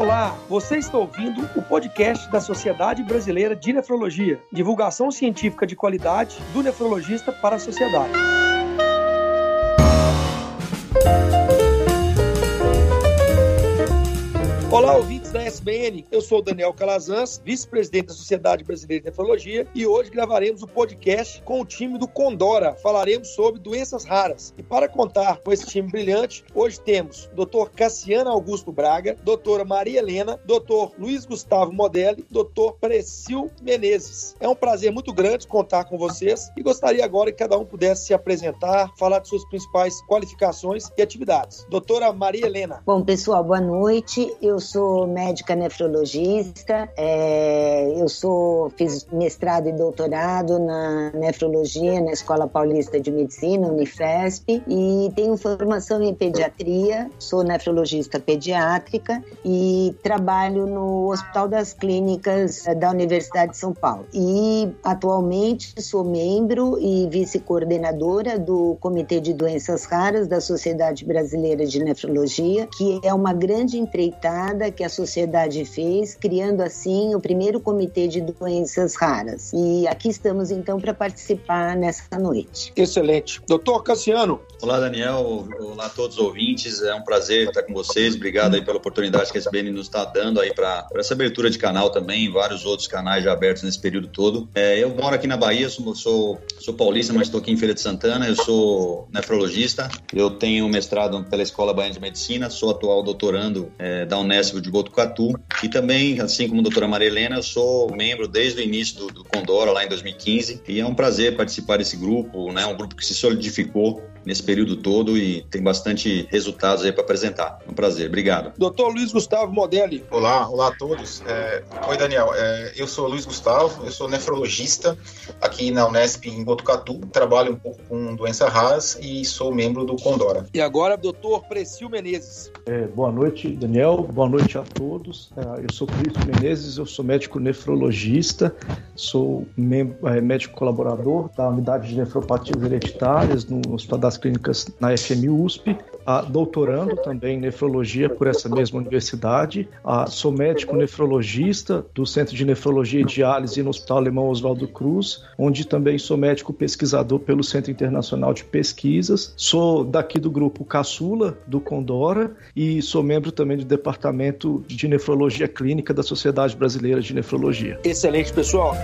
Olá, você está ouvindo o podcast da Sociedade Brasileira de Nefrologia, divulgação científica de qualidade do nefrologista para a sociedade. Olá, ouvintes da SBN. Eu sou o Daniel Calazans, vice-presidente da Sociedade Brasileira de Nefrologia, e hoje gravaremos o podcast com o time do Condora. Falaremos sobre doenças raras. E para contar com esse time brilhante, hoje temos Dr. Cassiano Augusto Braga, doutora Maria Helena, Dr. Luiz Gustavo Modelli, Dr. Precil Menezes. É um prazer muito grande contar com vocês e gostaria agora que cada um pudesse se apresentar, falar de suas principais qualificações e atividades. Doutora Maria Helena. Bom, pessoal, boa noite. Eu sou médica nefrologista, é, eu sou, fiz mestrado e doutorado na nefrologia na Escola Paulista de Medicina, Unifesp, e tenho formação em pediatria, sou nefrologista pediátrica e trabalho no Hospital das Clínicas da Universidade de São Paulo. E atualmente sou membro e vice-coordenadora do Comitê de Doenças Raras da Sociedade Brasileira de Nefrologia, que é uma grande empreitada que a fez, criando assim o primeiro comitê de doenças raras. E aqui estamos então para participar nessa noite. Excelente. Doutor Cassiano. Olá, Daniel. Olá a todos os ouvintes. É um prazer estar com vocês. Obrigado aí pela oportunidade que a SBN nos está dando aí para essa abertura de canal também, vários outros canais já abertos nesse período todo. É, eu moro aqui na Bahia, sou, sou, sou paulista, mas estou aqui em Feira de Santana. Eu sou nefrologista. Eu tenho mestrado pela Escola Baiana de Medicina, sou atual doutorando é, da Unesp de Botucatu. E também, assim como a doutora Maria Helena, eu sou membro desde o início do, do Condora, lá em 2015. E é um prazer participar desse grupo, né? um grupo que se solidificou nesse período todo e tem bastante resultados aí para apresentar. É um prazer, obrigado. Doutor Luiz Gustavo Modelli. Olá, olá a todos. É... Oi, Daniel. É... Eu sou Luiz Gustavo, eu sou nefrologista aqui na Unesp em Botucatu. Trabalho um pouco com doenças raras e sou membro do Condora. E agora, doutor Precio Menezes. É, boa noite, Daniel. Boa noite a todos. É, eu sou Precio Menezes, eu sou médico nefrologista, sou é, médico colaborador da unidade de nefropatias hereditárias no Hospital das Clínicas na FMI USP, doutorando também em nefrologia por essa mesma universidade. Sou médico nefrologista do Centro de Nefrologia e Diálise no Hospital Alemão Oswaldo Cruz, onde também sou médico pesquisador pelo Centro Internacional de Pesquisas. Sou daqui do grupo Caçula, do Condora, e sou membro também do Departamento de Nefrologia Clínica da Sociedade Brasileira de Nefrologia. Excelente, pessoal.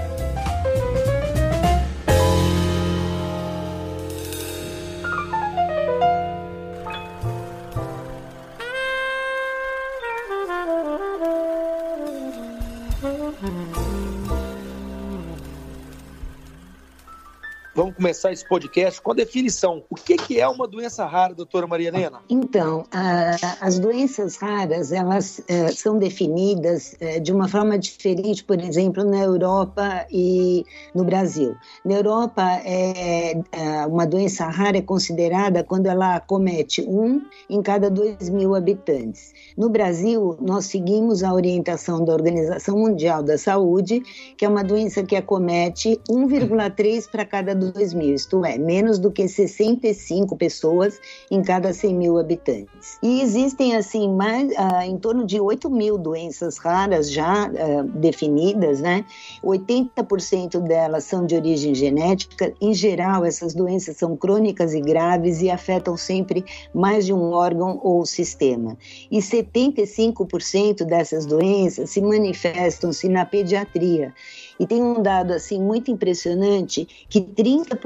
Começar esse podcast com a definição. O que, que é uma doença rara, doutora Maria Helena? Então, a, as doenças raras, elas é, são definidas é, de uma forma diferente, por exemplo, na Europa e no Brasil. Na Europa, é, é uma doença rara é considerada quando ela comete um em cada dois mil habitantes. No Brasil, nós seguimos a orientação da Organização Mundial da Saúde, que é uma doença que acomete 1,3 para cada 2 mil, isto é, menos do que 65 pessoas em cada 100 mil habitantes. E existem, assim, mais, ah, em torno de 8 mil doenças raras já ah, definidas, né? 80% delas são de origem genética. Em geral, essas doenças são crônicas e graves e afetam sempre mais de um órgão ou sistema. E 75% dessas doenças se manifestam-se na pediatria. E tem um dado assim muito impressionante que 30%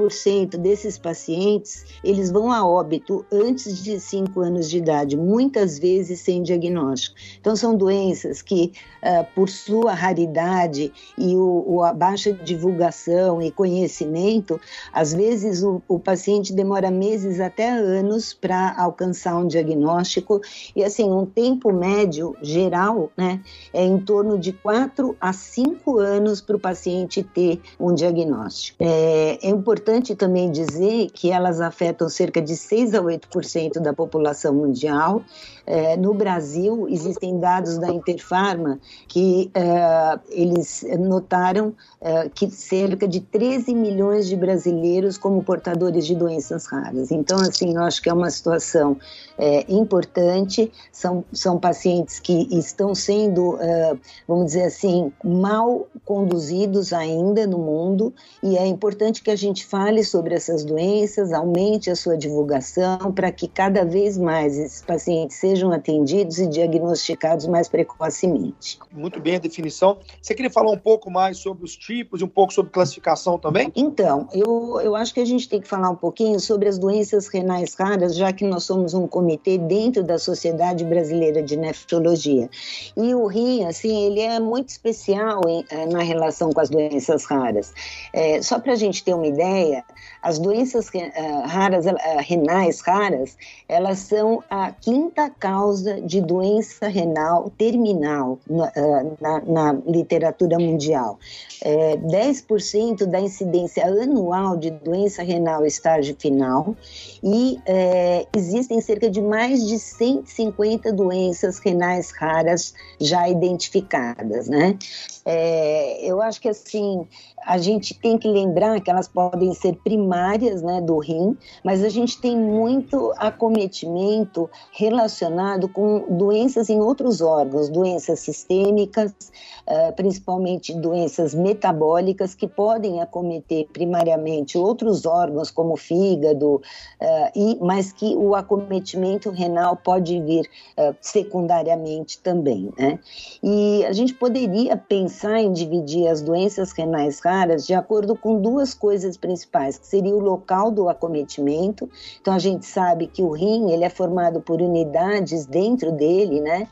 desses pacientes eles vão a óbito antes de 5 anos de idade, muitas vezes sem diagnóstico. Então são doenças que, uh, por sua raridade e o, o, a baixa divulgação e conhecimento, às vezes o, o paciente demora meses até anos para alcançar um diagnóstico e assim um tempo médio geral, né, é em torno de 4 a 5 anos para o paciente ter um diagnóstico. É, é importante também dizer que elas afetam cerca de 6 a 8% da população mundial. É, no Brasil, existem dados da Interfarma que é, eles notaram é, que cerca de 13 milhões de brasileiros como portadores de doenças raras. Então, assim, eu acho que é uma situação é, importante. São, são pacientes que estão sendo, é, vamos dizer assim, mal conduzidos ainda no mundo e é importante que a gente fale sobre essas doenças, aumente a sua divulgação para que cada vez mais esses pacientes sejam atendidos e diagnosticados mais precocemente. Muito bem a definição. Você queria falar um pouco mais sobre os tipos e um pouco sobre classificação também? Então, eu, eu acho que a gente tem que falar um pouquinho sobre as doenças renais raras, já que nós somos um comitê dentro da Sociedade Brasileira de Nefrologia. E o rim, assim, ele é muito especial em, eh, na relação com as doenças raras. É, só para a gente ter uma ideia, as doenças uh, raras, uh, renais raras, elas são a quinta causa de doença renal terminal na, uh, na, na literatura mundial. É, 10% da incidência anual de doença renal estágio final e é, existem cerca de mais de 150 doenças renais raras já identificadas, né? É, eu acho que assim a gente tem que lembrar que elas podem ser primárias né, do rim, mas a gente tem muito acometimento relacionado com doenças em outros órgãos, doenças sistêmicas, uh, principalmente doenças metabólicas, que podem acometer primariamente outros órgãos, como o fígado, uh, e, mas que o acometimento renal pode vir uh, secundariamente também. Né? E a gente poderia pensar em dividir as doenças renais de acordo com duas coisas principais, que seria o local do acometimento. Então a gente sabe que o rim ele é formado por unidades dentro dele, né?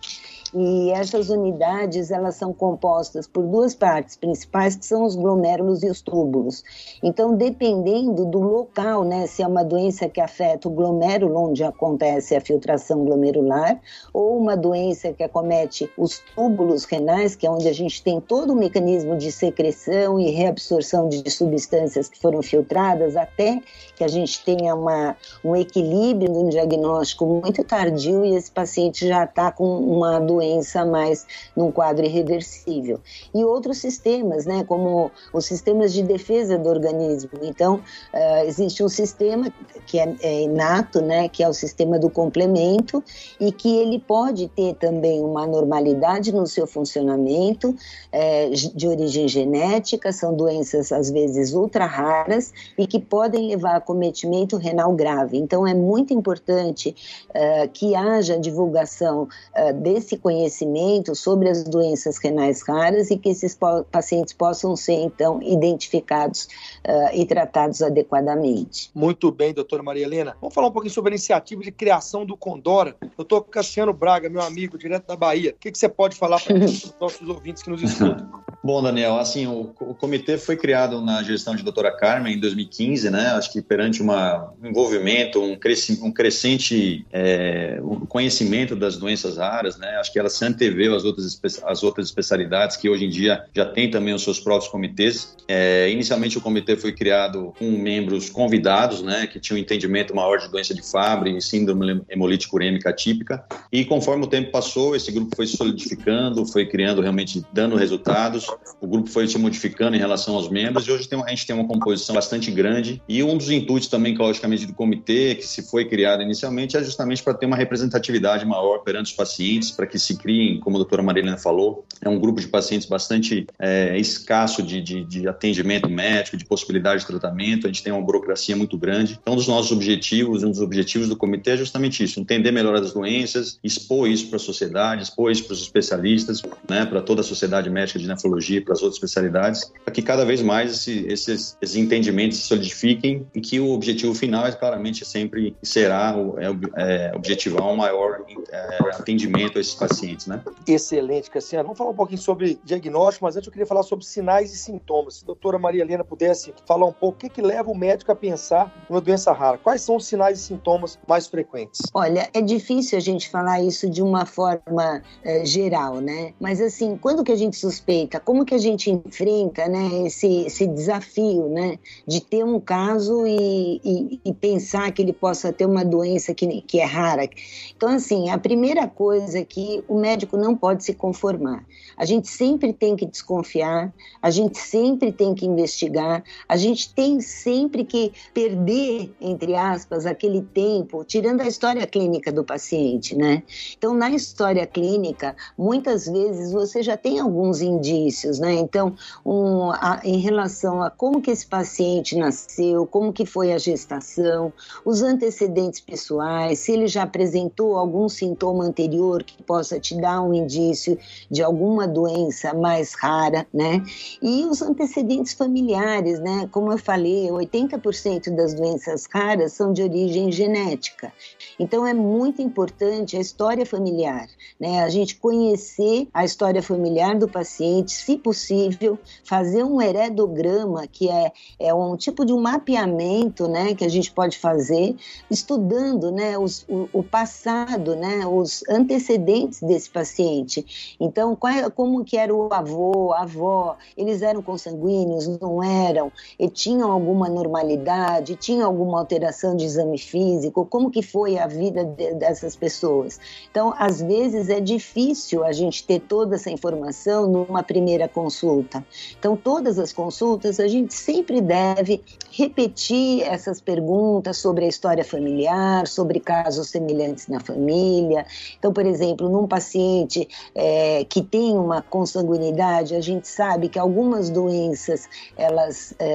E essas unidades elas são compostas por duas partes principais, que são os glomérulos e os túbulos. Então, dependendo do local, né, se é uma doença que afeta o glomérulo onde acontece a filtração glomerular, ou uma doença que acomete os túbulos renais, que é onde a gente tem todo o mecanismo de secreção e reabsorção de substâncias que foram filtradas, até que a gente tenha uma, um equilíbrio um diagnóstico muito tardio e esse paciente já está com uma doença doença, mas num quadro irreversível. E outros sistemas, né, como os sistemas de defesa do organismo. Então, uh, existe um sistema que é, é, inato, né, que é o sistema do complemento, e que ele pode ter também uma normalidade no seu funcionamento, é, de origem genética, são doenças às vezes ultra raras e que podem levar a cometimento renal grave. Então, é muito importante uh, que haja divulgação uh, desse conhecimento sobre as doenças renais raras e que esses pacientes possam ser, então, identificados uh, e tratados adequadamente. Muito bem, doutora Maria Helena. Vamos falar um pouquinho sobre a iniciativa de criação do Condora. Doutor Cassiano Braga, meu amigo, direto da Bahia. O que, que você pode falar para os nossos ouvintes que nos escutam? Bom, Daniel, assim, o, o, comitê foi criado na gestão de doutora Carmen em 2015, né? Acho que perante uma, um envolvimento, um, cresci, um crescente é, um conhecimento das doenças raras, né? Acho que ela se anteveu às outras, as outras especialidades que hoje em dia já tem também os seus próprios comitês. É, inicialmente o comitê foi criado com membros convidados, né? Que tinham um entendimento maior de doença de Fabry e síndrome hemolítica urêmica típica. E conforme o tempo passou, esse grupo foi solidificando, foi criando realmente, dando resultados o grupo foi se modificando em relação aos membros e hoje tem, a gente tem uma composição bastante grande. E um dos intuitos também, logicamente, do comitê, que se foi criado inicialmente, é justamente para ter uma representatividade maior perante os pacientes, para que se criem, como a doutora Marilena falou, é um grupo de pacientes bastante é, escasso de, de, de atendimento médico, de de tratamento. A gente tem uma burocracia muito grande. Então, um dos nossos objetivos, um dos objetivos do comitê é justamente isso: entender melhor as doenças, expor isso para a sociedade, expor isso para os especialistas, né, para toda a sociedade médica de nefrologia para as outras especialidades, para que cada vez mais esse, esses, esses, entendimentos se solidifiquem e que o objetivo final é claramente sempre será é, é, objetivar um maior é, atendimento a esses pacientes, né? Excelente, Cassiano. Vamos falar um pouquinho sobre diagnóstico, mas antes eu queria falar sobre sinais e sintomas. Se a doutora Maria Helena pudesse falar um pouco, o que, que leva o médico a pensar numa doença rara? Quais são os sinais e sintomas mais frequentes? Olha, é difícil a gente falar isso de uma forma é, geral, né? Mas assim, quando que a gente suspeita? como que a gente enfrenta né, esse, esse desafio né, de ter um caso e, e, e, pensar que ele possa ter uma doença que, que é rara. Então, assim, a primeira coisa é que o médico não pode se conformar. A gente sempre tem que desconfiar, a gente sempre tem que investigar, a gente tem sempre que perder, entre aspas, aquele tempo, tirando a história clínica do paciente, né? Então, na história clínica, muitas vezes você já tem alguns indícios, né? Então, um, a, em relação a como que esse paciente nasceu, como que foi a gestação, os antecedentes pessoais, se ele já apresentou algum sintoma anterior que possa te dar um indício de alguma doença mais rara, né? E os antecedentes familiares, né? Como eu falei, 80% das doenças raras são de origem genética. Então é muito importante a história familiar, né? A gente conhecer a história familiar do paciente, se possível, fazer um heredograma, que é, é um tipo de um mapeamento, né? Que a gente pode fazer estudando, né? Os, o, o passado, né? Os antecedentes desse paciente. Então, qual, é, como que era o avô, a avó? Eles eram consanguíneos? Não eram? E tinham alguma normalidade? Tinham alguma alteração de exame físico? Como que foi a vida de, dessas pessoas? Então, às vezes é difícil a gente ter toda essa informação numa primeira consulta. Então, todas as consultas a gente sempre deve repetir essas perguntas sobre a história familiar, sobre casos semelhantes na família. Então, por exemplo, num paciente é, que tem uma consanguinidade, a gente sabe que algumas doenças elas é,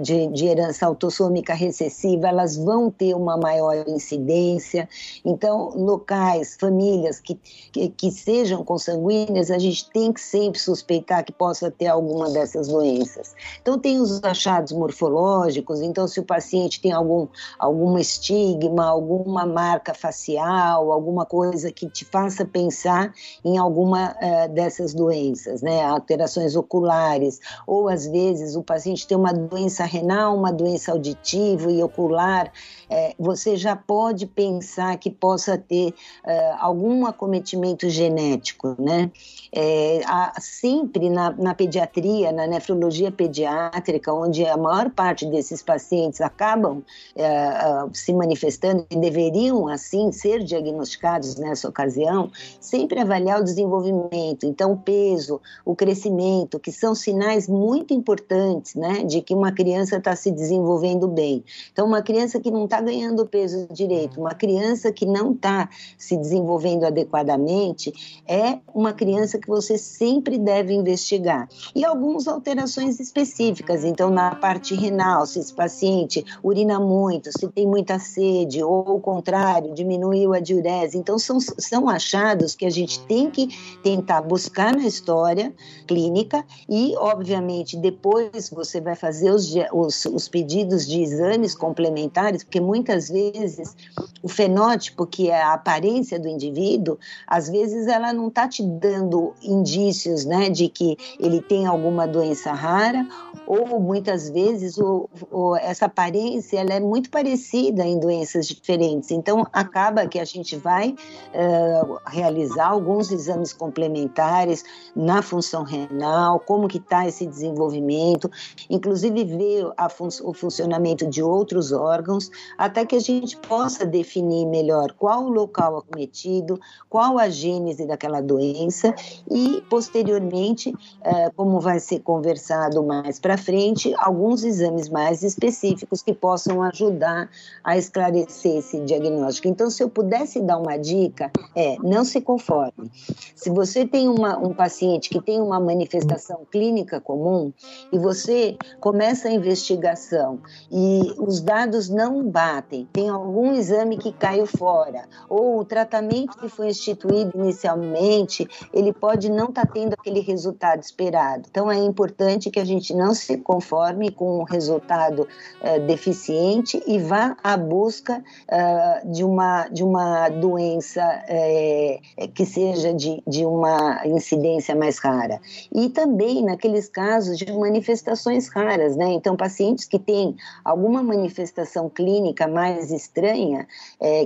de, de herança autossômica recessiva elas vão ter uma maior incidência. Então, locais, famílias que, que, que sejam consanguíneas, a gente tem que sempre suspeitar que possa ter alguma dessas doenças. Então, tem os achados morfológicos, então, se o paciente tem algum, algum estigma, alguma marca facial, alguma coisa que te faça pensar em alguma uh, dessas doenças, né? Alterações oculares, ou às vezes o paciente tem uma doença renal, uma doença auditiva e ocular, é, você já pode pensar que possa ter uh, algum acometimento genético, né? É, há, sempre na, na pediatria, na nefrologia pediátrica, onde a maior parte desses pacientes acabam uh, uh, se manifestando e deveriam, assim, ser diagnosticados nessa ocasião, sempre avaliar o desenvolvimento, então o peso, o crescimento, que são sinais muito importantes, né, de que uma criança está se desenvolvendo bem. Então, uma criança que não está ganhando peso direito, uma criança que não está se desenvolvendo adequadamente, é uma criança que você sempre deve investigar. E algumas alterações específicas, então, na parte renal, se esse paciente urina muito, se tem muita sede, ou o contrário, diminuiu a diurese. Então, são, são achados que a gente tem que tentar buscar na história clínica e, obviamente, depois você vai fazer os, os, os pedidos de exames complementares, porque muitas vezes o fenótipo, que é a aparência do indivíduo, às vezes ela não está te dando indícios né, de que ele tem alguma doença rara, ou muitas vezes o, o, essa aparência ela é muito parecida em doenças diferentes. Então, acaba que a gente vai uh, realizar alguns exames complementares na função renal, como que está esse desenvolvimento, inclusive ver fun o funcionamento de outros órgãos, até que a gente possa definir melhor qual o local acometido, qual a gênese daquela doença e, posteriormente, uh, como vai ser conversado mais para frente, alguns exames mais específicos que possam ajudar a esclarecer esse diagnóstico. Então, se eu pudesse dar uma dica, é não se conforme. Se você tem uma, um paciente que tem uma manifestação clínica comum e você começa a investigação e os dados não batem, tem algum exame que caiu fora, ou o tratamento que foi instituído inicialmente, ele pode não estar tá tendo aquele resultado esperado. Então, é importante que a gente não se se conforme com um resultado uh, deficiente e vá à busca uh, de, uma, de uma doença uh, que seja de, de uma incidência mais rara. E também naqueles casos de manifestações raras, né? Então, pacientes que têm alguma manifestação clínica mais estranha,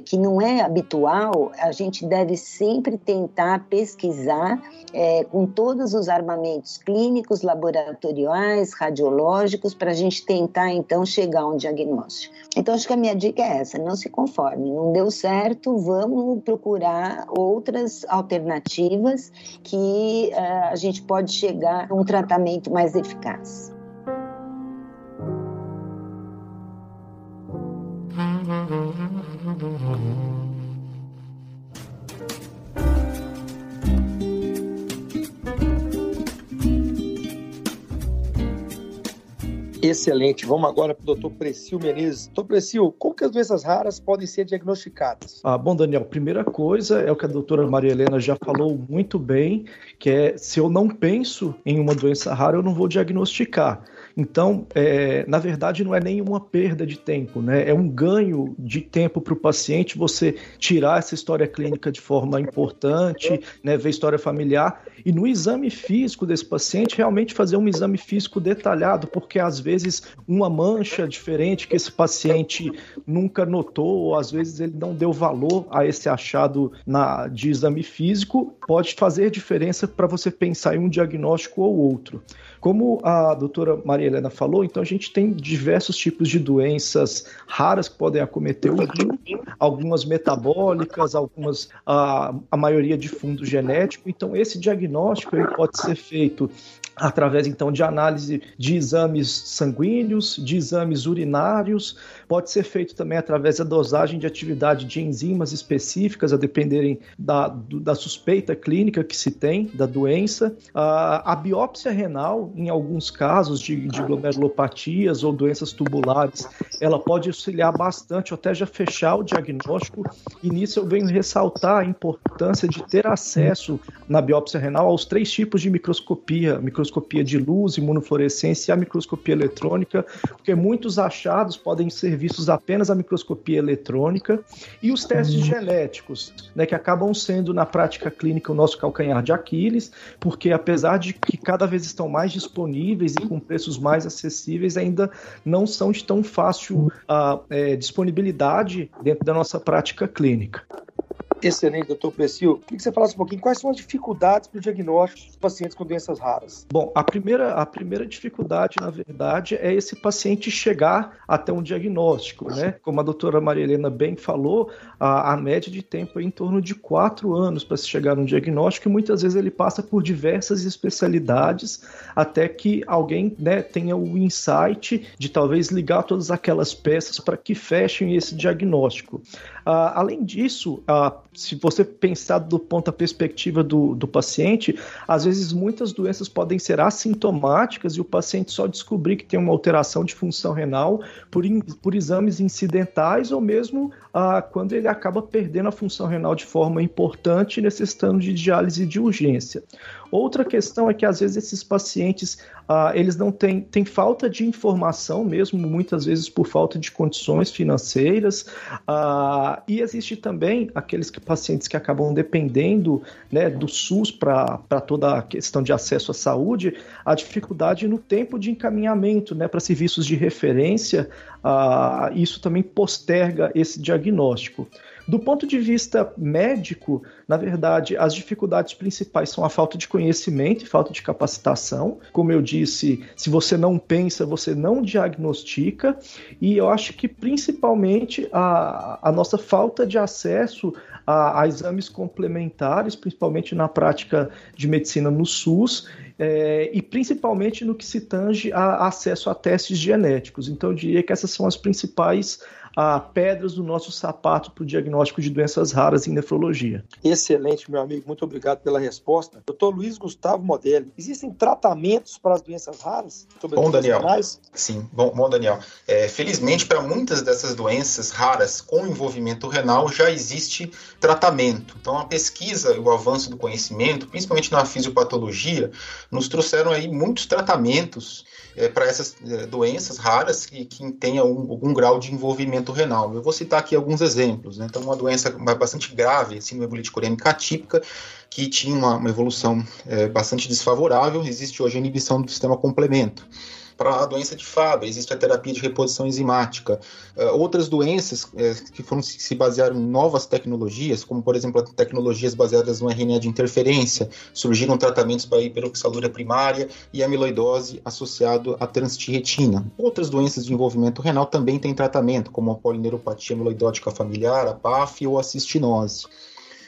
que não é habitual, a gente deve sempre tentar pesquisar com todos os armamentos clínicos, laboratoriais, radiológicos, para a gente tentar então chegar a um diagnóstico. Então, acho que a minha dica é essa: não se conforme, não deu certo, vamos procurar outras alternativas que uh, a gente pode chegar a um tratamento mais eficaz. Excelente. Vamos agora para o doutor Precil Menezes. Doutor Precil, como que as doenças raras podem ser diagnosticadas? Ah, bom, Daniel, primeira coisa é o que a doutora Maria Helena já falou muito bem, que é se eu não penso em uma doença rara, eu não vou diagnosticar. Então, é, na verdade, não é nenhuma perda de tempo, né? É um ganho de tempo para o paciente você tirar essa história clínica de forma importante, né? Ver história familiar e no exame físico desse paciente realmente fazer um exame físico detalhado, porque às vezes uma mancha diferente que esse paciente nunca notou, ou às vezes ele não deu valor a esse achado na, de exame físico, pode fazer diferença para você pensar em um diagnóstico ou outro. Como a doutora Maria Helena falou, então a gente tem diversos tipos de doenças raras que podem acometer o rim, algumas metabólicas, algumas a, a maioria de fundo genético. Então esse diagnóstico ele pode ser feito através então de análise de exames sanguíneos, de exames urinários, pode ser feito também através da dosagem de atividade de enzimas específicas, a dependerem da, da suspeita clínica que se tem da doença. A, a biópsia renal, em alguns casos de, de glomerulopatias ou doenças tubulares, ela pode auxiliar bastante, até já fechar o diagnóstico. E nisso eu venho ressaltar a importância de ter acesso na biópsia renal aos três tipos de microscopia microscopia de luz, imunofluorescência e a microscopia eletrônica, porque muitos achados podem ser vistos apenas a microscopia eletrônica e os testes genéticos, né, que acabam sendo na prática clínica o nosso calcanhar de Aquiles, porque apesar de que cada vez estão mais disponíveis e com preços mais acessíveis, ainda não são de tão fácil uh, é, disponibilidade dentro da nossa prática clínica. Excelente, doutor Precil. Queria que você falasse um pouquinho quais são as dificuldades para o diagnóstico dos pacientes com doenças raras. Bom, a primeira, a primeira dificuldade, na verdade, é esse paciente chegar até um diagnóstico, né? Como a doutora Maria Helena bem falou, a, a média de tempo é em torno de quatro anos para se chegar a um diagnóstico e muitas vezes ele passa por diversas especialidades até que alguém né, tenha o insight de talvez ligar todas aquelas peças para que fechem esse diagnóstico. Uh, além disso, uh, se você pensar do ponto da perspectiva do, do paciente, às vezes muitas doenças podem ser assintomáticas e o paciente só descobrir que tem uma alteração de função renal por, por exames incidentais ou mesmo uh, quando ele acaba perdendo a função renal de forma importante, necessitando de diálise de urgência. Outra questão é que às vezes esses pacientes uh, eles não têm, têm falta de informação mesmo, muitas vezes por falta de condições financeiras, uh, e existe também aqueles que, pacientes que acabam dependendo né, do SUS para toda a questão de acesso à saúde, a dificuldade no tempo de encaminhamento né, para serviços de referência, uh, isso também posterga esse diagnóstico. Do ponto de vista médico, na verdade, as dificuldades principais são a falta de conhecimento e falta de capacitação. Como eu disse, se você não pensa, você não diagnostica. E eu acho que principalmente a, a nossa falta de acesso a, a exames complementares, principalmente na prática de medicina no SUS, é, e principalmente no que se tange a acesso a testes genéticos. Então, eu diria que essas são as principais ah, pedras do nosso sapato para o diagnóstico de doenças raras em nefrologia. Excelente, meu amigo. Muito obrigado pela resposta. Doutor Luiz Gustavo Modelli, existem tratamentos para as doenças raras? Bom, Daniel. Sim, bom, bom Daniel. É, felizmente, para muitas dessas doenças raras com envolvimento renal, já existe tratamento. Então, a pesquisa e o avanço do conhecimento, principalmente na fisiopatologia, nos trouxeram aí muitos tratamentos é, para essas é, doenças raras que, que tenham algum grau de envolvimento renal. Eu vou citar aqui alguns exemplos. Né? Então, uma doença bastante grave, síndrome hemolítica urêmica atípica, que tinha uma, uma evolução é, bastante desfavorável, existe hoje a inibição do sistema complemento para a doença de Fabry, existe a terapia de reposição enzimática. Uh, outras doenças uh, que foram se basearam em novas tecnologias, como por exemplo tecnologias baseadas no RNA de interferência, surgiram tratamentos para hiperoxalúria primária e amiloidose associado à transtirretina. Outras doenças de envolvimento renal também têm tratamento, como a polineuropatia amiloidótica familiar, a PAF ou a cistinose.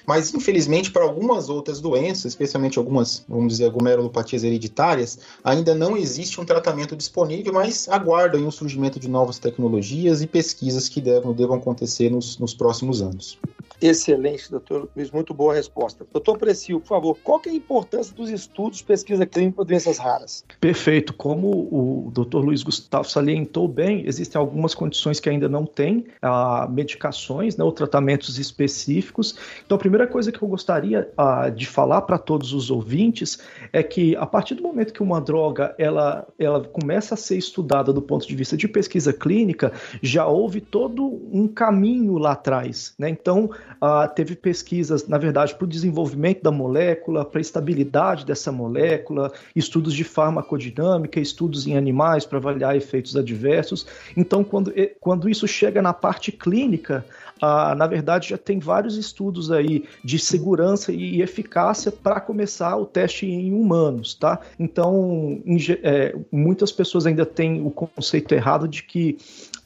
Mas, infelizmente, para algumas outras doenças, especialmente algumas, vamos dizer, glomerulopatias hereditárias, ainda não existe um tratamento disponível, mas aguardam o surgimento de novas tecnologias e pesquisas que devam, devam acontecer nos, nos próximos anos. Excelente, doutor Luiz, muito boa resposta. Doutor Precio, por favor, qual é a importância dos estudos de pesquisa clínica para doenças raras? Perfeito. Como o doutor Luiz Gustavo salientou bem, existem algumas condições que ainda não têm ah, medicações né, ou tratamentos específicos. Então, a primeira coisa que eu gostaria ah, de falar para todos os ouvintes é que, a partir do momento que uma droga ela, ela começa a ser estudada do ponto de vista de pesquisa clínica, já houve todo um caminho lá atrás. Né? Então, Uh, teve pesquisas, na verdade, para o desenvolvimento da molécula, para a estabilidade dessa molécula, estudos de farmacodinâmica, estudos em animais para avaliar efeitos adversos. Então, quando, quando isso chega na parte clínica, ah, na verdade, já tem vários estudos aí de segurança e eficácia para começar o teste em humanos, tá? Então, em, é, muitas pessoas ainda têm o conceito errado de que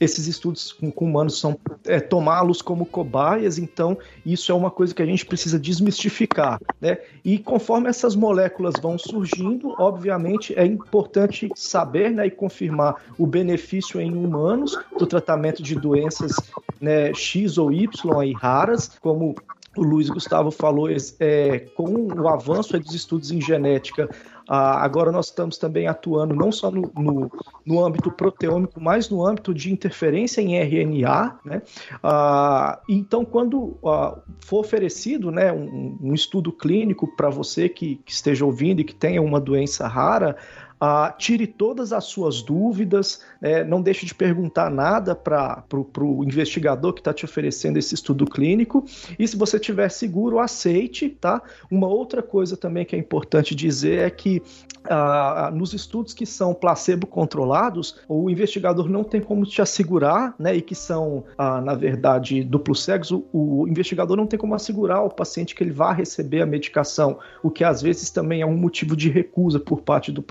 esses estudos com, com humanos são é, tomá-los como cobaias, então isso é uma coisa que a gente precisa desmistificar, né? E conforme essas moléculas vão surgindo, obviamente é importante saber né, e confirmar o benefício em humanos do tratamento de doenças né, X ou Y aí raras, como o Luiz Gustavo falou, é, com o avanço dos estudos em genética, agora nós estamos também atuando não só no, no, no, âmbito proteômico, mas no âmbito de interferência em RNA. Né? Ah, então, quando ah, for oferecido né, um, um estudo clínico para você que, que esteja ouvindo e que tenha uma doença rara, Uh, tire todas as suas dúvidas, né? não deixe de perguntar nada para o investigador que está te oferecendo esse estudo clínico. E se você estiver seguro, aceite, tá? Uma outra coisa também que é importante dizer é que uh, nos estudos que são placebo controlados, o investigador não tem como te assegurar, né? E que são, uh, na verdade, duplo cegos, o, o investigador não tem como assegurar ao paciente que ele vá receber a medicação, o que às vezes também é um motivo de recusa por parte do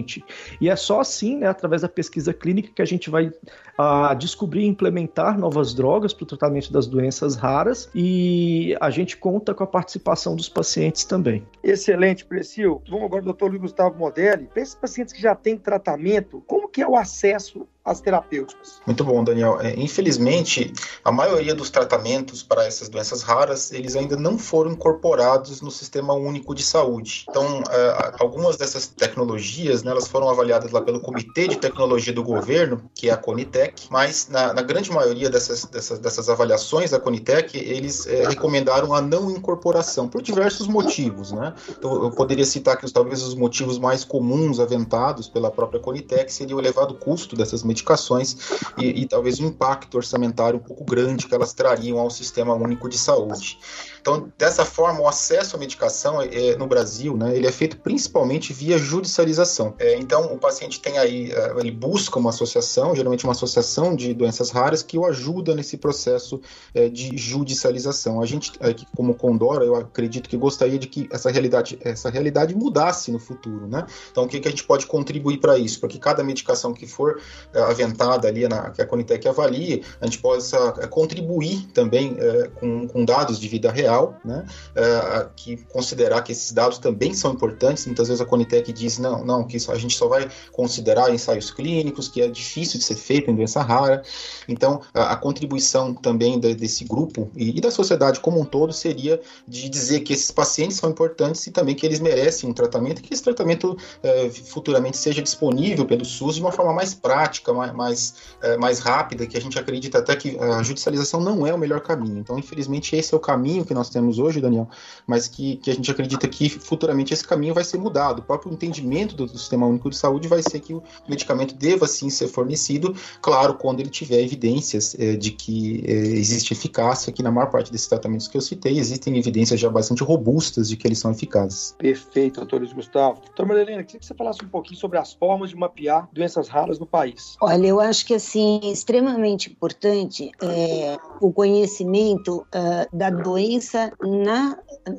paciente. E é só assim, né, através da pesquisa clínica, que a gente vai uh, descobrir e implementar novas drogas para o tratamento das doenças raras e a gente conta com a participação dos pacientes também. Excelente, Precio. Vamos agora, doutor Luiz Gustavo Modelli. Para esses pacientes que já têm tratamento, como que é o acesso as terapêuticas. Muito bom, Daniel. É, infelizmente, a maioria dos tratamentos para essas doenças raras, eles ainda não foram incorporados no Sistema Único de Saúde. Então, é, algumas dessas tecnologias, né, elas foram avaliadas lá pelo Comitê de Tecnologia do Governo, que é a Conitec, mas na, na grande maioria dessas, dessas, dessas avaliações da Conitec, eles é, recomendaram a não incorporação, por diversos motivos, né? Então, eu poderia citar que talvez os motivos mais comuns aventados pela própria Conitec seria o elevado custo dessas medicações e, e talvez um impacto orçamentário um pouco grande que elas trariam ao sistema único de saúde. Então, dessa forma, o acesso à medicação é, no Brasil, né, ele é feito principalmente via judicialização. É, então, o paciente tem aí, é, ele busca uma associação, geralmente uma associação de doenças raras, que o ajuda nesse processo é, de judicialização. A gente, aqui, como Condora, eu acredito que gostaria de que essa realidade, essa realidade mudasse no futuro, né? Então, o que, que a gente pode contribuir para isso? Para que cada medicação que for aventada ali, na, que a Conitec avalie, a gente possa contribuir também com, com, dados de vida real, né? que considerar que esses dados também são importantes. Muitas vezes a Conitec diz não, não, que a gente só vai considerar ensaios clínicos, que é difícil de ser feito em doença rara. Então, a, a contribuição também de, desse grupo e, e, da sociedade como um todo seria de dizer que esses pacientes são importantes e também que eles merecem um tratamento, que esse tratamento é, futuramente seja disponível pelo SUS de uma forma mais prática, mais, mais, é, mais rápida, que a gente acredita até que a judicialização não é o melhor caminho. Então, infelizmente, esse é o caminho que nós temos hoje, Daniel, mas que, que a gente acredita que futuramente esse caminho vai ser mudado. O próprio entendimento do, do Sistema Único de Saúde vai ser que o medicamento deva sim ser fornecido, claro, quando ele tiver evidências é, de que é, existe eficácia, que na maior parte desses tratamentos que eu citei, existem evidências já bastante robustas de que eles são eficazes. Perfeito, doutor Luiz Gustavo. Doutora Marilena, queria que você falasse um pouquinho sobre as formas de mapear doenças raras no país. Olha, eu acho que assim, extremamente importante é o conhecimento uh, da doença na,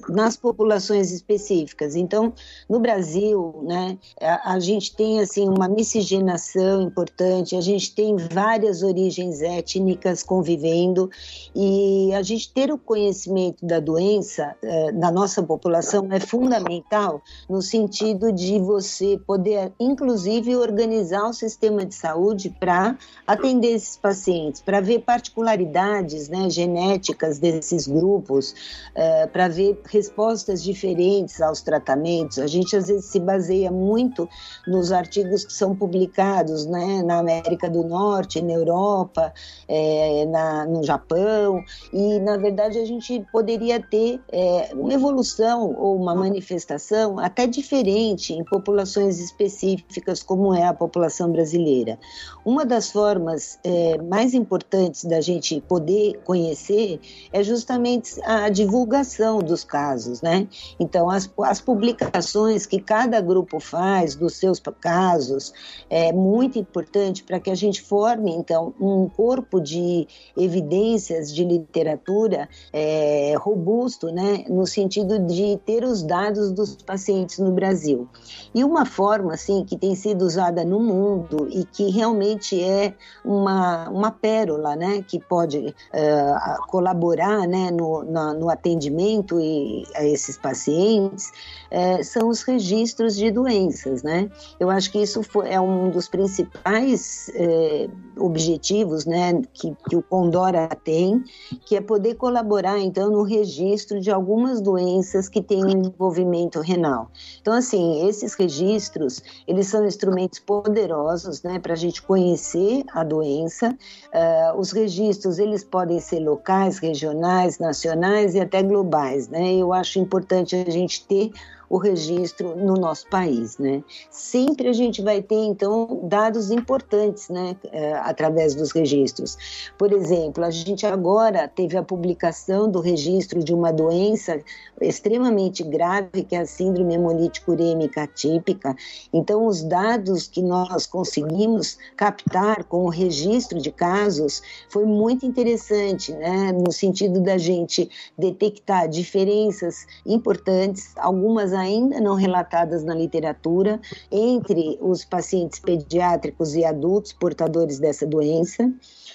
nas populações específicas. Então, no Brasil, né, a, a gente tem assim uma miscigenação importante, a gente tem várias origens étnicas convivendo e a gente ter o conhecimento da doença uh, na nossa população é fundamental no sentido de você poder, inclusive, organizar o sistema de saúde para atender esses pacientes, para ver particularidades né, genéticas desses grupos, uh, para ver respostas diferentes aos tratamentos. A gente às vezes se baseia muito nos artigos que são publicados né, na América do Norte, na Europa, é, na, no Japão, e na verdade a gente poderia ter é, uma evolução ou uma manifestação até diferente em populações específicas, como é a população brasileira. Uma das formas é, mais importantes da gente poder conhecer é justamente a divulgação dos casos, né? Então, as, as publicações que cada grupo faz dos seus casos é muito importante para que a gente forme, então, um corpo de evidências de literatura é, robusto, né? No sentido de ter os dados dos pacientes no Brasil. E uma forma, assim, que tem sido usada no mundo e que realmente é uma, uma pérola, né? Que pode uh, colaborar, né? No, na, no atendimento e, a esses pacientes, uh, são os registros de doenças, né? Eu acho que isso foi, é um dos principais uh, objetivos, né? Que, que o Condora tem, que é poder colaborar, então, no registro de algumas doenças que têm envolvimento renal. Então, assim, esses registros, eles são instrumentos poderosos, né, para a gente conhecer a doença. Uh, os registros, eles podem ser locais, regionais, nacionais e até globais, né? Eu acho importante a gente ter o registro no nosso país, né? Sempre a gente vai ter, então, dados importantes, né, é, através dos registros. Por exemplo, a gente agora teve a publicação do registro de uma doença extremamente grave, que é a síndrome hemolítica urêmica atípica. Então, os dados que nós conseguimos captar com o registro de casos foi muito interessante, né, no sentido da gente detectar diferenças importantes, algumas ainda não relatadas na literatura entre os pacientes pediátricos e adultos portadores dessa doença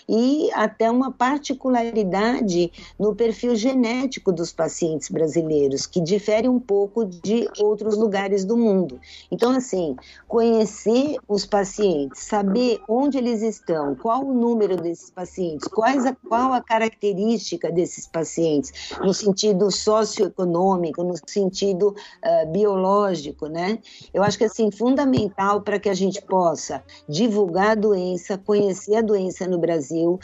e até uma particularidade no perfil genético dos pacientes brasileiros, que difere um pouco de outros lugares do mundo. Então, assim, conhecer os pacientes, saber onde eles estão, qual o número desses pacientes, quais a, qual a característica desses pacientes, no sentido socioeconômico, no sentido biológico, né? Eu acho que, assim, fundamental para que a gente possa divulgar a doença, conhecer a doença no Brasil, Brasil, uh,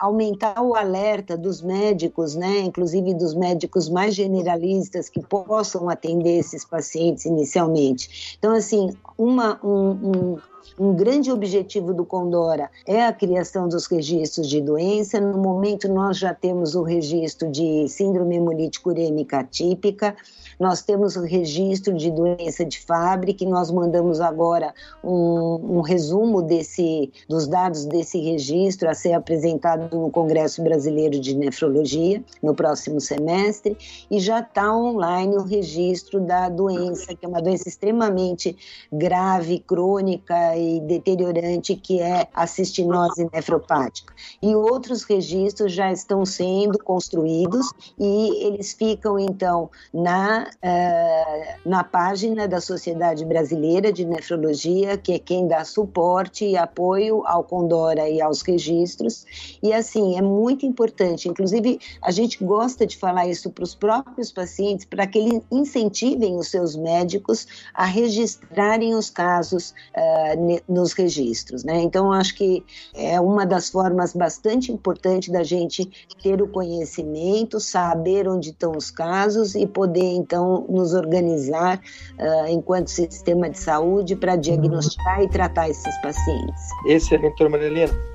aumentar o alerta dos médicos, né, inclusive dos médicos mais generalistas que possam atender esses pacientes inicialmente. Então, assim, uma, um, um um grande objetivo do Condora é a criação dos registros de doença. No momento, nós já temos o registro de síndrome hemolítica urêmica atípica. Nós temos o registro de doença de Fabry, que nós mandamos agora um, um resumo desse, dos dados desse registro a ser apresentado no Congresso Brasileiro de Nefrologia no próximo semestre, e já está online o registro da doença, que é uma doença extremamente grave, crônica e deteriorante, que é a cistinose nefropática. E outros registros já estão sendo construídos e eles ficam, então, na, uh, na página da Sociedade Brasileira de Nefrologia, que é quem dá suporte e apoio ao Condora e aos registros. E, assim, é muito importante. Inclusive, a gente gosta de falar isso para os próprios pacientes, para que eles incentivem os seus médicos a registrarem os casos uh, nos registros. Né? Então, acho que é uma das formas bastante importantes da gente ter o conhecimento, saber onde estão os casos e poder, então, nos organizar uh, enquanto sistema de saúde para diagnosticar e tratar esses pacientes. Excelente, doutora Marilena.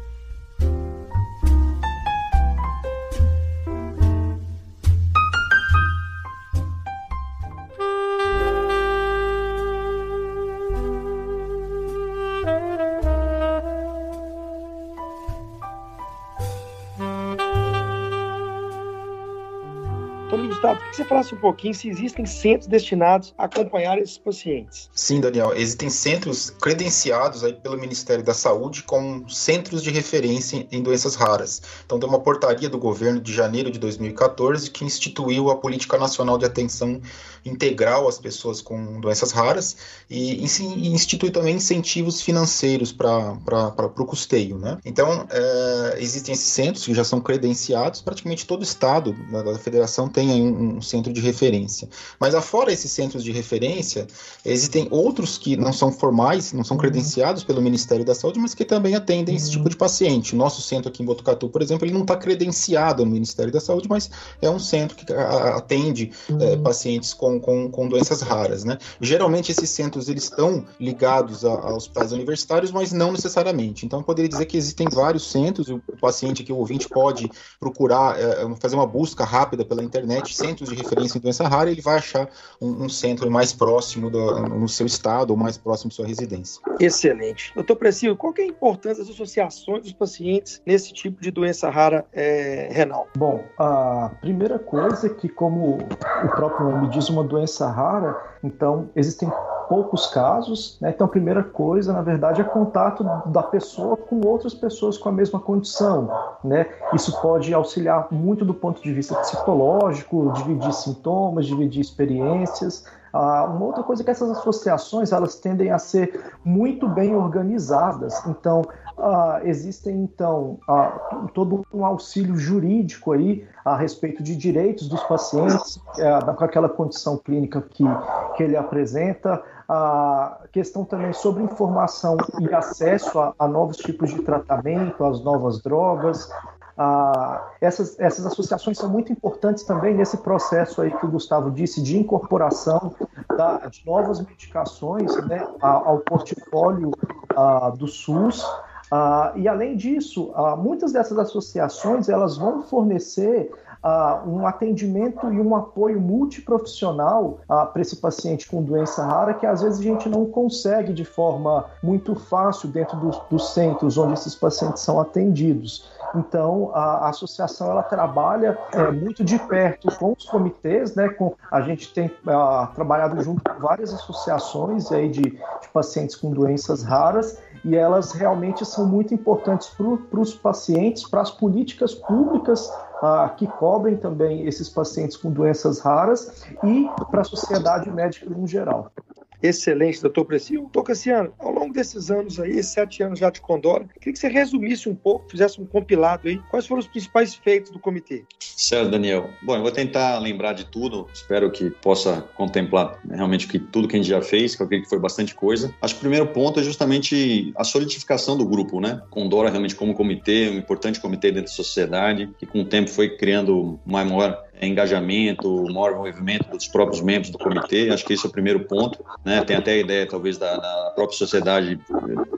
Que você falasse um pouquinho se existem centros destinados a acompanhar esses pacientes. Sim, Daniel, existem centros credenciados aí pelo Ministério da Saúde como centros de referência em doenças raras. Então, tem uma portaria do governo de janeiro de 2014 que instituiu a Política Nacional de Atenção Integral às pessoas com doenças raras e institui também incentivos financeiros para o custeio. Né? Então, é, existem esses centros que já são credenciados, praticamente todo estado da, da federação tem um, um, centro de referência. Mas afora esses centros de referência, existem outros que não são formais, não são uhum. credenciados pelo Ministério da Saúde, mas que também atendem esse tipo de paciente. O nosso centro aqui em Botucatu, por exemplo, ele não está credenciado no Ministério da Saúde, mas é um centro que atende é, uhum. pacientes com, com, com, doenças raras. Né? Geralmente esses centros eles estão ligados a, a hospitais universitários, mas não necessariamente. Então eu poderia dizer que existem vários centros, e o paciente aqui, o ouvinte, pode procurar é, fazer uma busca rápida pela internet, centros de referência em doença rara, ele vai achar um, um centro mais próximo do, no seu estado ou mais próximo de sua residência. Excelente. Doutor Precio, qual é a importância das associações dos pacientes nesse tipo de doença rara é, renal? Bom, a primeira coisa é que, como o próprio nome diz, uma doença rara, então existem poucos casos. Né? Então, a primeira coisa, na verdade, é contato da pessoa com outras pessoas com a mesma condição. Né? Isso pode auxiliar muito do ponto de vista psicológico, dividir sintomas, dividir experiências. Ah, uma outra coisa é que essas associações elas tendem a ser muito bem organizadas. Então, ah, existem então ah, todo um auxílio jurídico aí a respeito de direitos dos pacientes é, com aquela condição clínica que, que ele apresenta, a questão também sobre informação e acesso a, a novos tipos de tratamento, às novas drogas, ah, essas, essas associações são muito importantes também nesse processo aí que o Gustavo disse de incorporação da, de novas medicações né, ao portfólio ah, do SUS. Ah, e além disso, muitas dessas associações elas vão fornecer uh, um atendimento e um apoio multiprofissional uh, para esse paciente com doença rara que às vezes a gente não consegue de forma muito fácil dentro dos, dos centros onde esses pacientes são atendidos. Então, a, a associação ela trabalha é, muito de perto com os comitês, né? Com, a gente tem uh, trabalhado junto com várias associações aí de, de pacientes com doenças raras e elas realmente são muito importantes para os pacientes, para as políticas públicas ah, que cobrem também esses pacientes com doenças raras e para a sociedade médica no geral. Excelente, doutor Precio. Doutor Cassiano, ao longo desses anos aí, sete anos já de Condora, queria que você resumisse um pouco, fizesse um compilado aí, quais foram os principais feitos do comitê? Certo, Daniel. Bom, eu vou tentar lembrar de tudo, espero que possa contemplar realmente que tudo que a gente já fez, que eu acredito que foi bastante coisa. Acho que o primeiro ponto é justamente a solidificação do grupo, né? Condora realmente como comitê, um importante comitê dentro da sociedade, que com o tempo foi criando uma maior engajamento, maior envolvimento dos próprios membros do comitê. Acho que esse é o primeiro ponto. Né? Tem até a ideia, talvez, da, da própria sociedade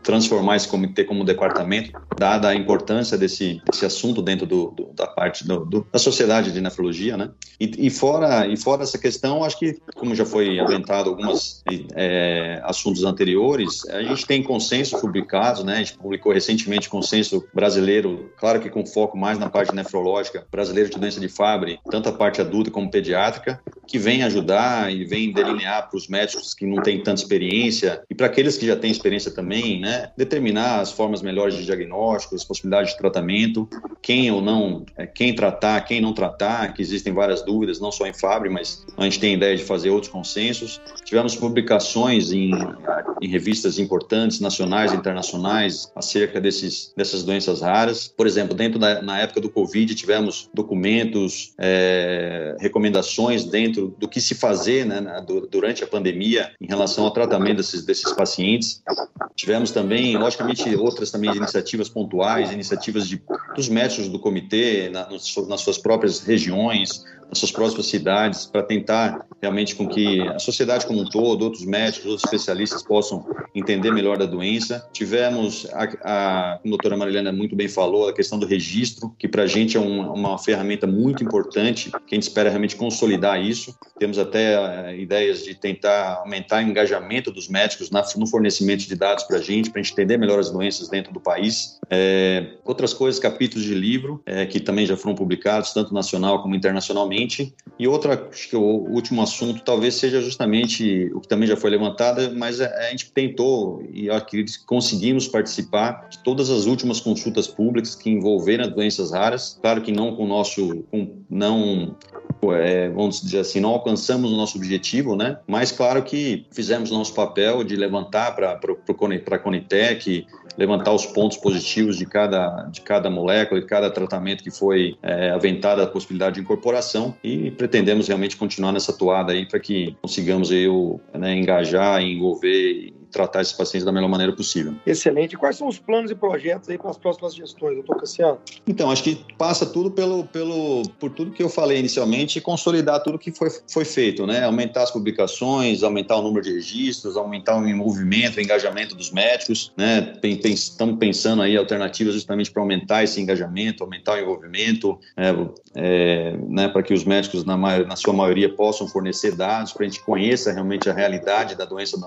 transformar esse comitê como um departamento, dada a importância desse, desse assunto dentro do, do da parte do, do, da sociedade de nefrologia. Né? E, e, fora, e fora essa questão, acho que, como já foi aventado alguns é, assuntos anteriores, a gente tem consensos publicados, né? a gente publicou recentemente consenso brasileiro, claro que com foco mais na parte nefrológica, brasileiro de doença de Fabry, tanto a parte adulta como pediátrica, que vem ajudar e vem delinear para os médicos que não têm tanta experiência e para aqueles que já têm experiência também, né, determinar as formas melhores de diagnóstico, as possibilidades de tratamento, quem ou não, é, quem tratar, quem não tratar, que existem várias dúvidas, não só em Fabry, mas a gente tem ideia de fazer outros consensos. Tivemos publicações em, em revistas importantes, nacionais e internacionais, acerca desses, dessas doenças raras. Por exemplo, dentro da na época do Covid, tivemos documentos, é, recomendações dentro do que se fazer né, durante a pandemia em relação ao tratamento desses, desses pacientes. Tivemos também, logicamente, outras também iniciativas pontuais, iniciativas de, dos médicos do comitê na, nas suas próprias regiões, nas suas próximas cidades, para tentar realmente com que a sociedade como um todo, outros médicos, outros especialistas possam entender melhor da doença. Tivemos, a, a, como a doutora Marilena muito bem falou, a questão do registro, que para a gente é um, uma ferramenta muito importante, que a gente espera realmente consolidar isso. Temos até uh, ideias de tentar aumentar o engajamento dos médicos no fornecimento de dados para a gente, para a gente entender melhor as doenças dentro do país. É, outras coisas, capítulos de livro, é, que também já foram publicados, tanto nacional como internacionalmente, e outra, acho que o último assunto talvez seja justamente o que também já foi levantado, mas a gente tentou e acredito conseguimos participar de todas as últimas consultas públicas que envolveram doenças raras. Claro que não com o nosso, com, não é, vamos dizer assim, não alcançamos o nosso objetivo, né? Mas claro que fizemos nosso papel de levantar para a Conitec, levantar os pontos positivos de cada, de cada molécula, de cada tratamento que foi é, aventada a possibilidade de incorporação e pretendemos realmente continuar nessa toada aí para que consigamos aí, o, né, engajar, envolver tratar esses pacientes da melhor maneira possível. Excelente. Quais são os planos e projetos aí para as próximas gestões, doutor Cassiano? Então, acho que passa tudo pelo, pelo, por tudo que eu falei inicialmente e consolidar tudo que foi, foi feito, né? Aumentar as publicações, aumentar o número de registros, aumentar o envolvimento, o engajamento dos médicos, né? Estamos pensando aí alternativas justamente para aumentar esse engajamento, aumentar o envolvimento, é, é, né? para que os médicos, na, na sua maioria, possam fornecer dados, para a gente conheça realmente a realidade da doença,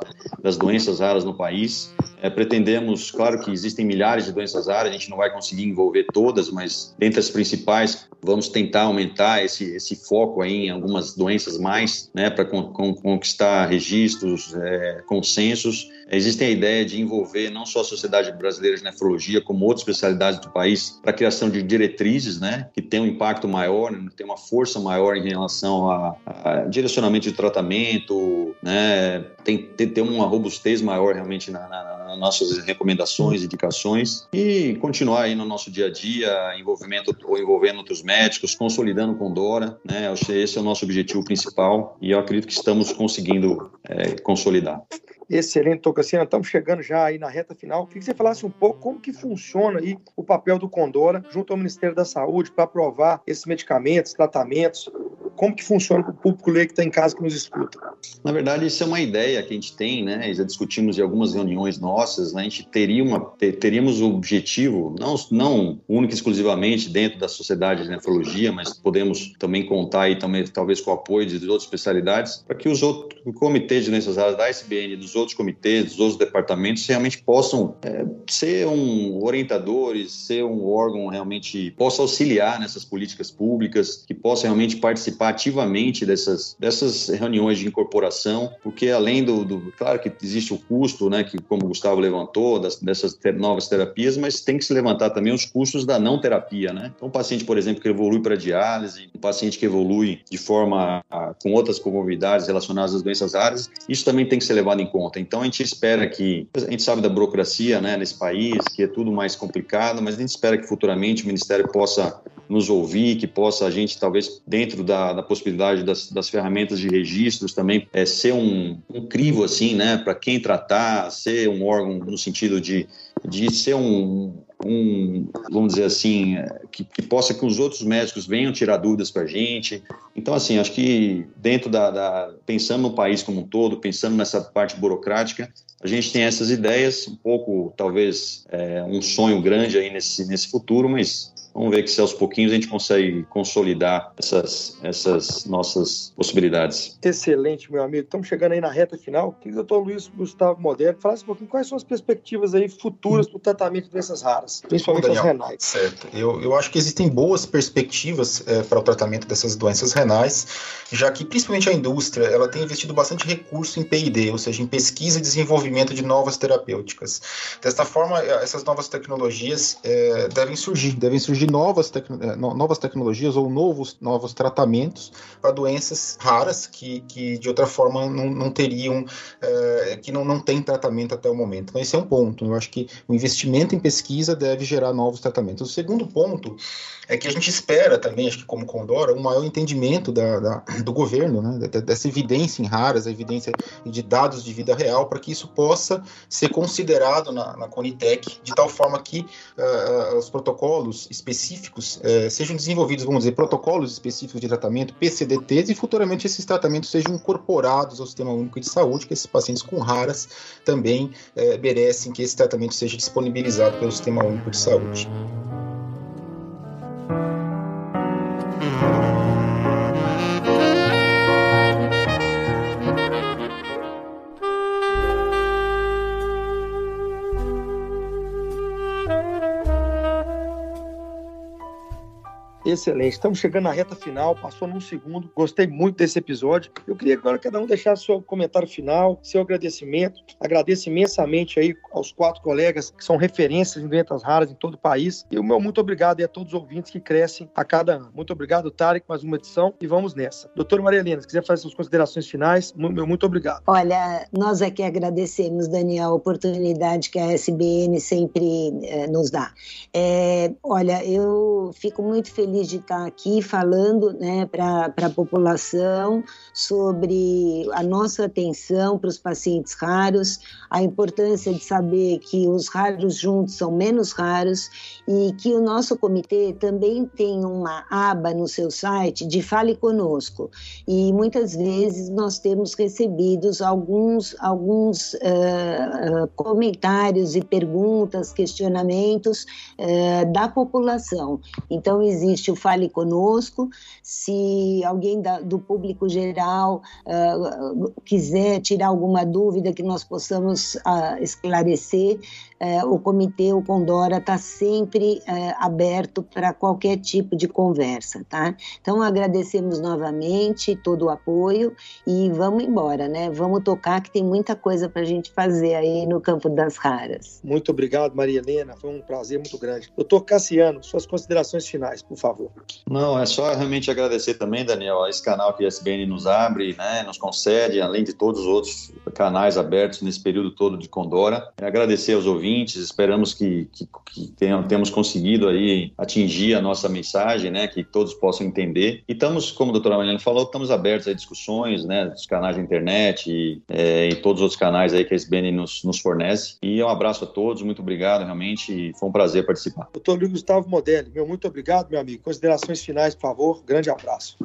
das doenças doenças raras no país. É, pretendemos, claro que existem milhares de doenças raras, a gente não vai conseguir envolver todas, mas dentre as principais, vamos tentar aumentar esse, esse foco aí em algumas doenças mais, né, para con conquistar registros, é, consensos Existe a ideia de envolver não só a Sociedade Brasileira de Nefrologia, como outras especialidades do país, para a criação de diretrizes, né, que tem um impacto maior, né, tem uma força maior em relação a, a direcionamento de tratamento, né, tem, tem, tem uma robustez maior realmente na, na, nas nossas recomendações, indicações, e continuar aí no nosso dia a dia, envolvimento ou envolvendo outros médicos, consolidando com Dora, né, esse é o nosso objetivo principal e eu acredito que estamos conseguindo é, consolidar. Excelente, Tocassina. Estamos chegando já aí na reta final. Queria que você falasse um pouco como que funciona aí o papel do Condora junto ao Ministério da Saúde para aprovar esses medicamentos, tratamentos, como que funciona para o público ler que está em casa que nos escuta? Na verdade, isso é uma ideia que a gente tem, né? Já discutimos em algumas reuniões nossas, né? A gente teria uma, teríamos o objetivo, não, não único e exclusivamente dentro da sociedade de nefrologia, mas podemos também contar aí também, talvez com o apoio de outras especialidades, para que os outros comitês de doenças raras da SBN, dos outros comitês, dos outros departamentos, realmente possam é, ser um orientadores, ser um órgão realmente possa auxiliar nessas políticas públicas, que possa realmente participar ativamente dessas, dessas reuniões de incorporação, porque além do, do claro que existe o custo, né, que como o Gustavo levantou, das, dessas ter, novas terapias, mas tem que se levantar também os custos da não terapia, né? Então, um paciente, por exemplo, que evolui para diálise, um paciente que evolui de forma a, com outras comorbidades relacionadas às doenças raras, isso também tem que ser levado em conta. Então, a gente espera que, a gente sabe da burocracia, né, nesse país, que é tudo mais complicado, mas a gente espera que futuramente o Ministério possa nos ouvir, que possa a gente, talvez, dentro da, da possibilidade das, das, ferramentas de registros também, é, ser um, um crivo, assim, né, para quem tratar, ser um órgão no sentido de, de ser um, um, vamos dizer assim, que, que, possa que os outros médicos venham tirar dúvidas para a gente. Então, assim, acho que dentro da, da, pensando no país como um todo, pensando nessa parte burocrática, a gente tem essas ideias, um pouco, talvez, é, um sonho grande aí nesse, nesse futuro, mas Vamos ver que se aos pouquinhos a gente consegue consolidar essas, essas nossas possibilidades. Excelente, meu amigo. Estamos chegando aí na reta final. Queria que o doutor Luiz Gustavo Moderno falasse um pouquinho quais são as perspectivas aí futuras para o tratamento de doenças raras, principalmente Daniel, as renais. Certo. Eu, eu acho que existem boas perspectivas é, para o tratamento dessas doenças renais, já que principalmente a indústria ela tem investido bastante recurso em P&D, ou seja, em pesquisa e desenvolvimento de novas terapêuticas. Desta forma, essas novas tecnologias é, devem surgir, devem surgir de novas, eh, novas tecnologias ou novos, novos tratamentos para doenças raras que, que de outra forma não, não teriam, é, que não, não tem tratamento até o momento. Então, esse é um ponto. Eu acho que o investimento em pesquisa deve gerar novos tratamentos. O segundo ponto é que a gente espera também, acho que como Condora, um maior entendimento da, da do governo, né, dessa evidência em raras, a evidência de dados de vida real, para que isso possa ser considerado na, na Conitec, de tal forma que uh, os protocolos específicos uh, sejam desenvolvidos, vamos dizer, protocolos específicos de tratamento, PCDTs, e futuramente esses tratamentos sejam incorporados ao Sistema Único de Saúde, que esses pacientes com raras também uh, merecem que esse tratamento seja disponibilizado pelo Sistema Único de Saúde. Excelente. Estamos chegando na reta final, passou num segundo. Gostei muito desse episódio. Eu queria agora cada um deixar seu comentário final, seu agradecimento. Agradeço imensamente aí aos quatro colegas que são referências em doenças raras em todo o país. E o meu muito obrigado a todos os ouvintes que crescem a cada ano. Muito obrigado, Tarek, mais uma edição e vamos nessa. Doutora Maria Helena, se quiser fazer suas considerações finais, meu muito obrigado. Olha, nós aqui agradecemos, Daniel, a oportunidade que a SBN sempre eh, nos dá. É, olha, eu fico muito feliz de estar aqui falando né, para a população sobre a nossa atenção para os pacientes raros, a importância de saber que os raros juntos são menos raros e que o nosso comitê também tem uma aba no seu site de Fale Conosco. E muitas vezes nós temos recebidos alguns, alguns uh, comentários e perguntas, questionamentos uh, da população. Então, existe existe o Fale Conosco. Se alguém da, do público geral uh, quiser tirar alguma dúvida que nós possamos uh, esclarecer, uh, o comitê, o Condora, está sempre aberto para qualquer tipo de conversa, tá? Então, agradecemos novamente todo o apoio e vamos embora, né? Vamos tocar que tem muita coisa para a gente fazer aí no campo das raras. Muito obrigado, Maria Helena. Foi um prazer muito grande. Doutor Cassiano, suas considerações finais, por favor favor. Não, é só realmente agradecer também, Daniel, a esse canal que a SBN nos abre, né, nos concede, além de todos os outros canais abertos nesse período todo de Condora. É agradecer aos ouvintes, esperamos que, que, que tenham, tenhamos conseguido aí atingir a nossa mensagem, né, que todos possam entender. E estamos, como a doutora Mariana falou, estamos abertos a discussões, né, dos canais da internet e, é, e todos os outros canais aí que a SBN nos, nos fornece. E um abraço a todos, muito obrigado, realmente, foi um prazer participar. Doutor Luiz Gustavo Modelli, meu muito obrigado, meu amigo considerações finais, por favor. Grande abraço.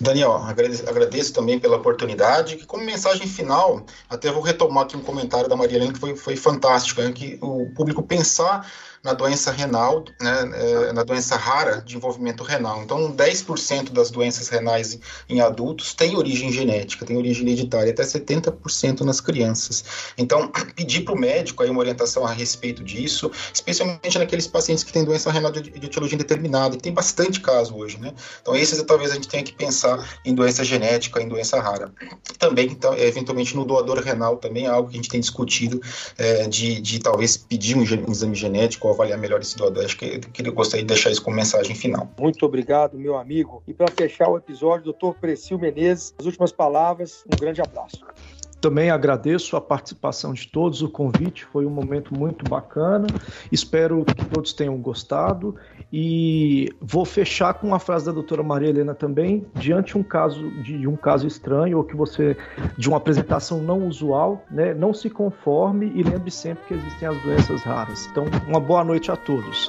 Daniel, agradeço, agradeço, também pela oportunidade. Como mensagem final, até vou retomar aqui um comentário da Maria Helena que foi, foi fantástico, né, que o público pensar na doença renal, né, é, na doença rara de envolvimento renal. Então, 10% das doenças renais em adultos têm origem genética, têm origem hereditária, até 70% nas crianças. Então, pedir para o médico aí uma orientação a respeito disso, especialmente naqueles pacientes que têm doença renal de, etiologia indeterminada, que tem bastante caso hoje, né? Então, esses talvez a gente tenha que pensar em doença genética, em doença rara. Também, então, eventualmente, no doador renal também é algo que a gente tem discutido é, de, de talvez pedir um exame genético avaliar melhor esse doador. Acho que, que eu gostaria de deixar isso como mensagem final. Muito obrigado, meu amigo. E para fechar o episódio, doutor Precil Menezes, as últimas palavras, um grande abraço. Também agradeço a participação de todos, o convite foi um momento muito bacana. Espero que todos tenham gostado e vou fechar com uma frase da doutora Maria Helena também, diante um caso de um caso estranho ou que você de uma apresentação não usual, né, não se conforme e lembre sempre que existem as doenças raras. Então, uma boa noite a todos.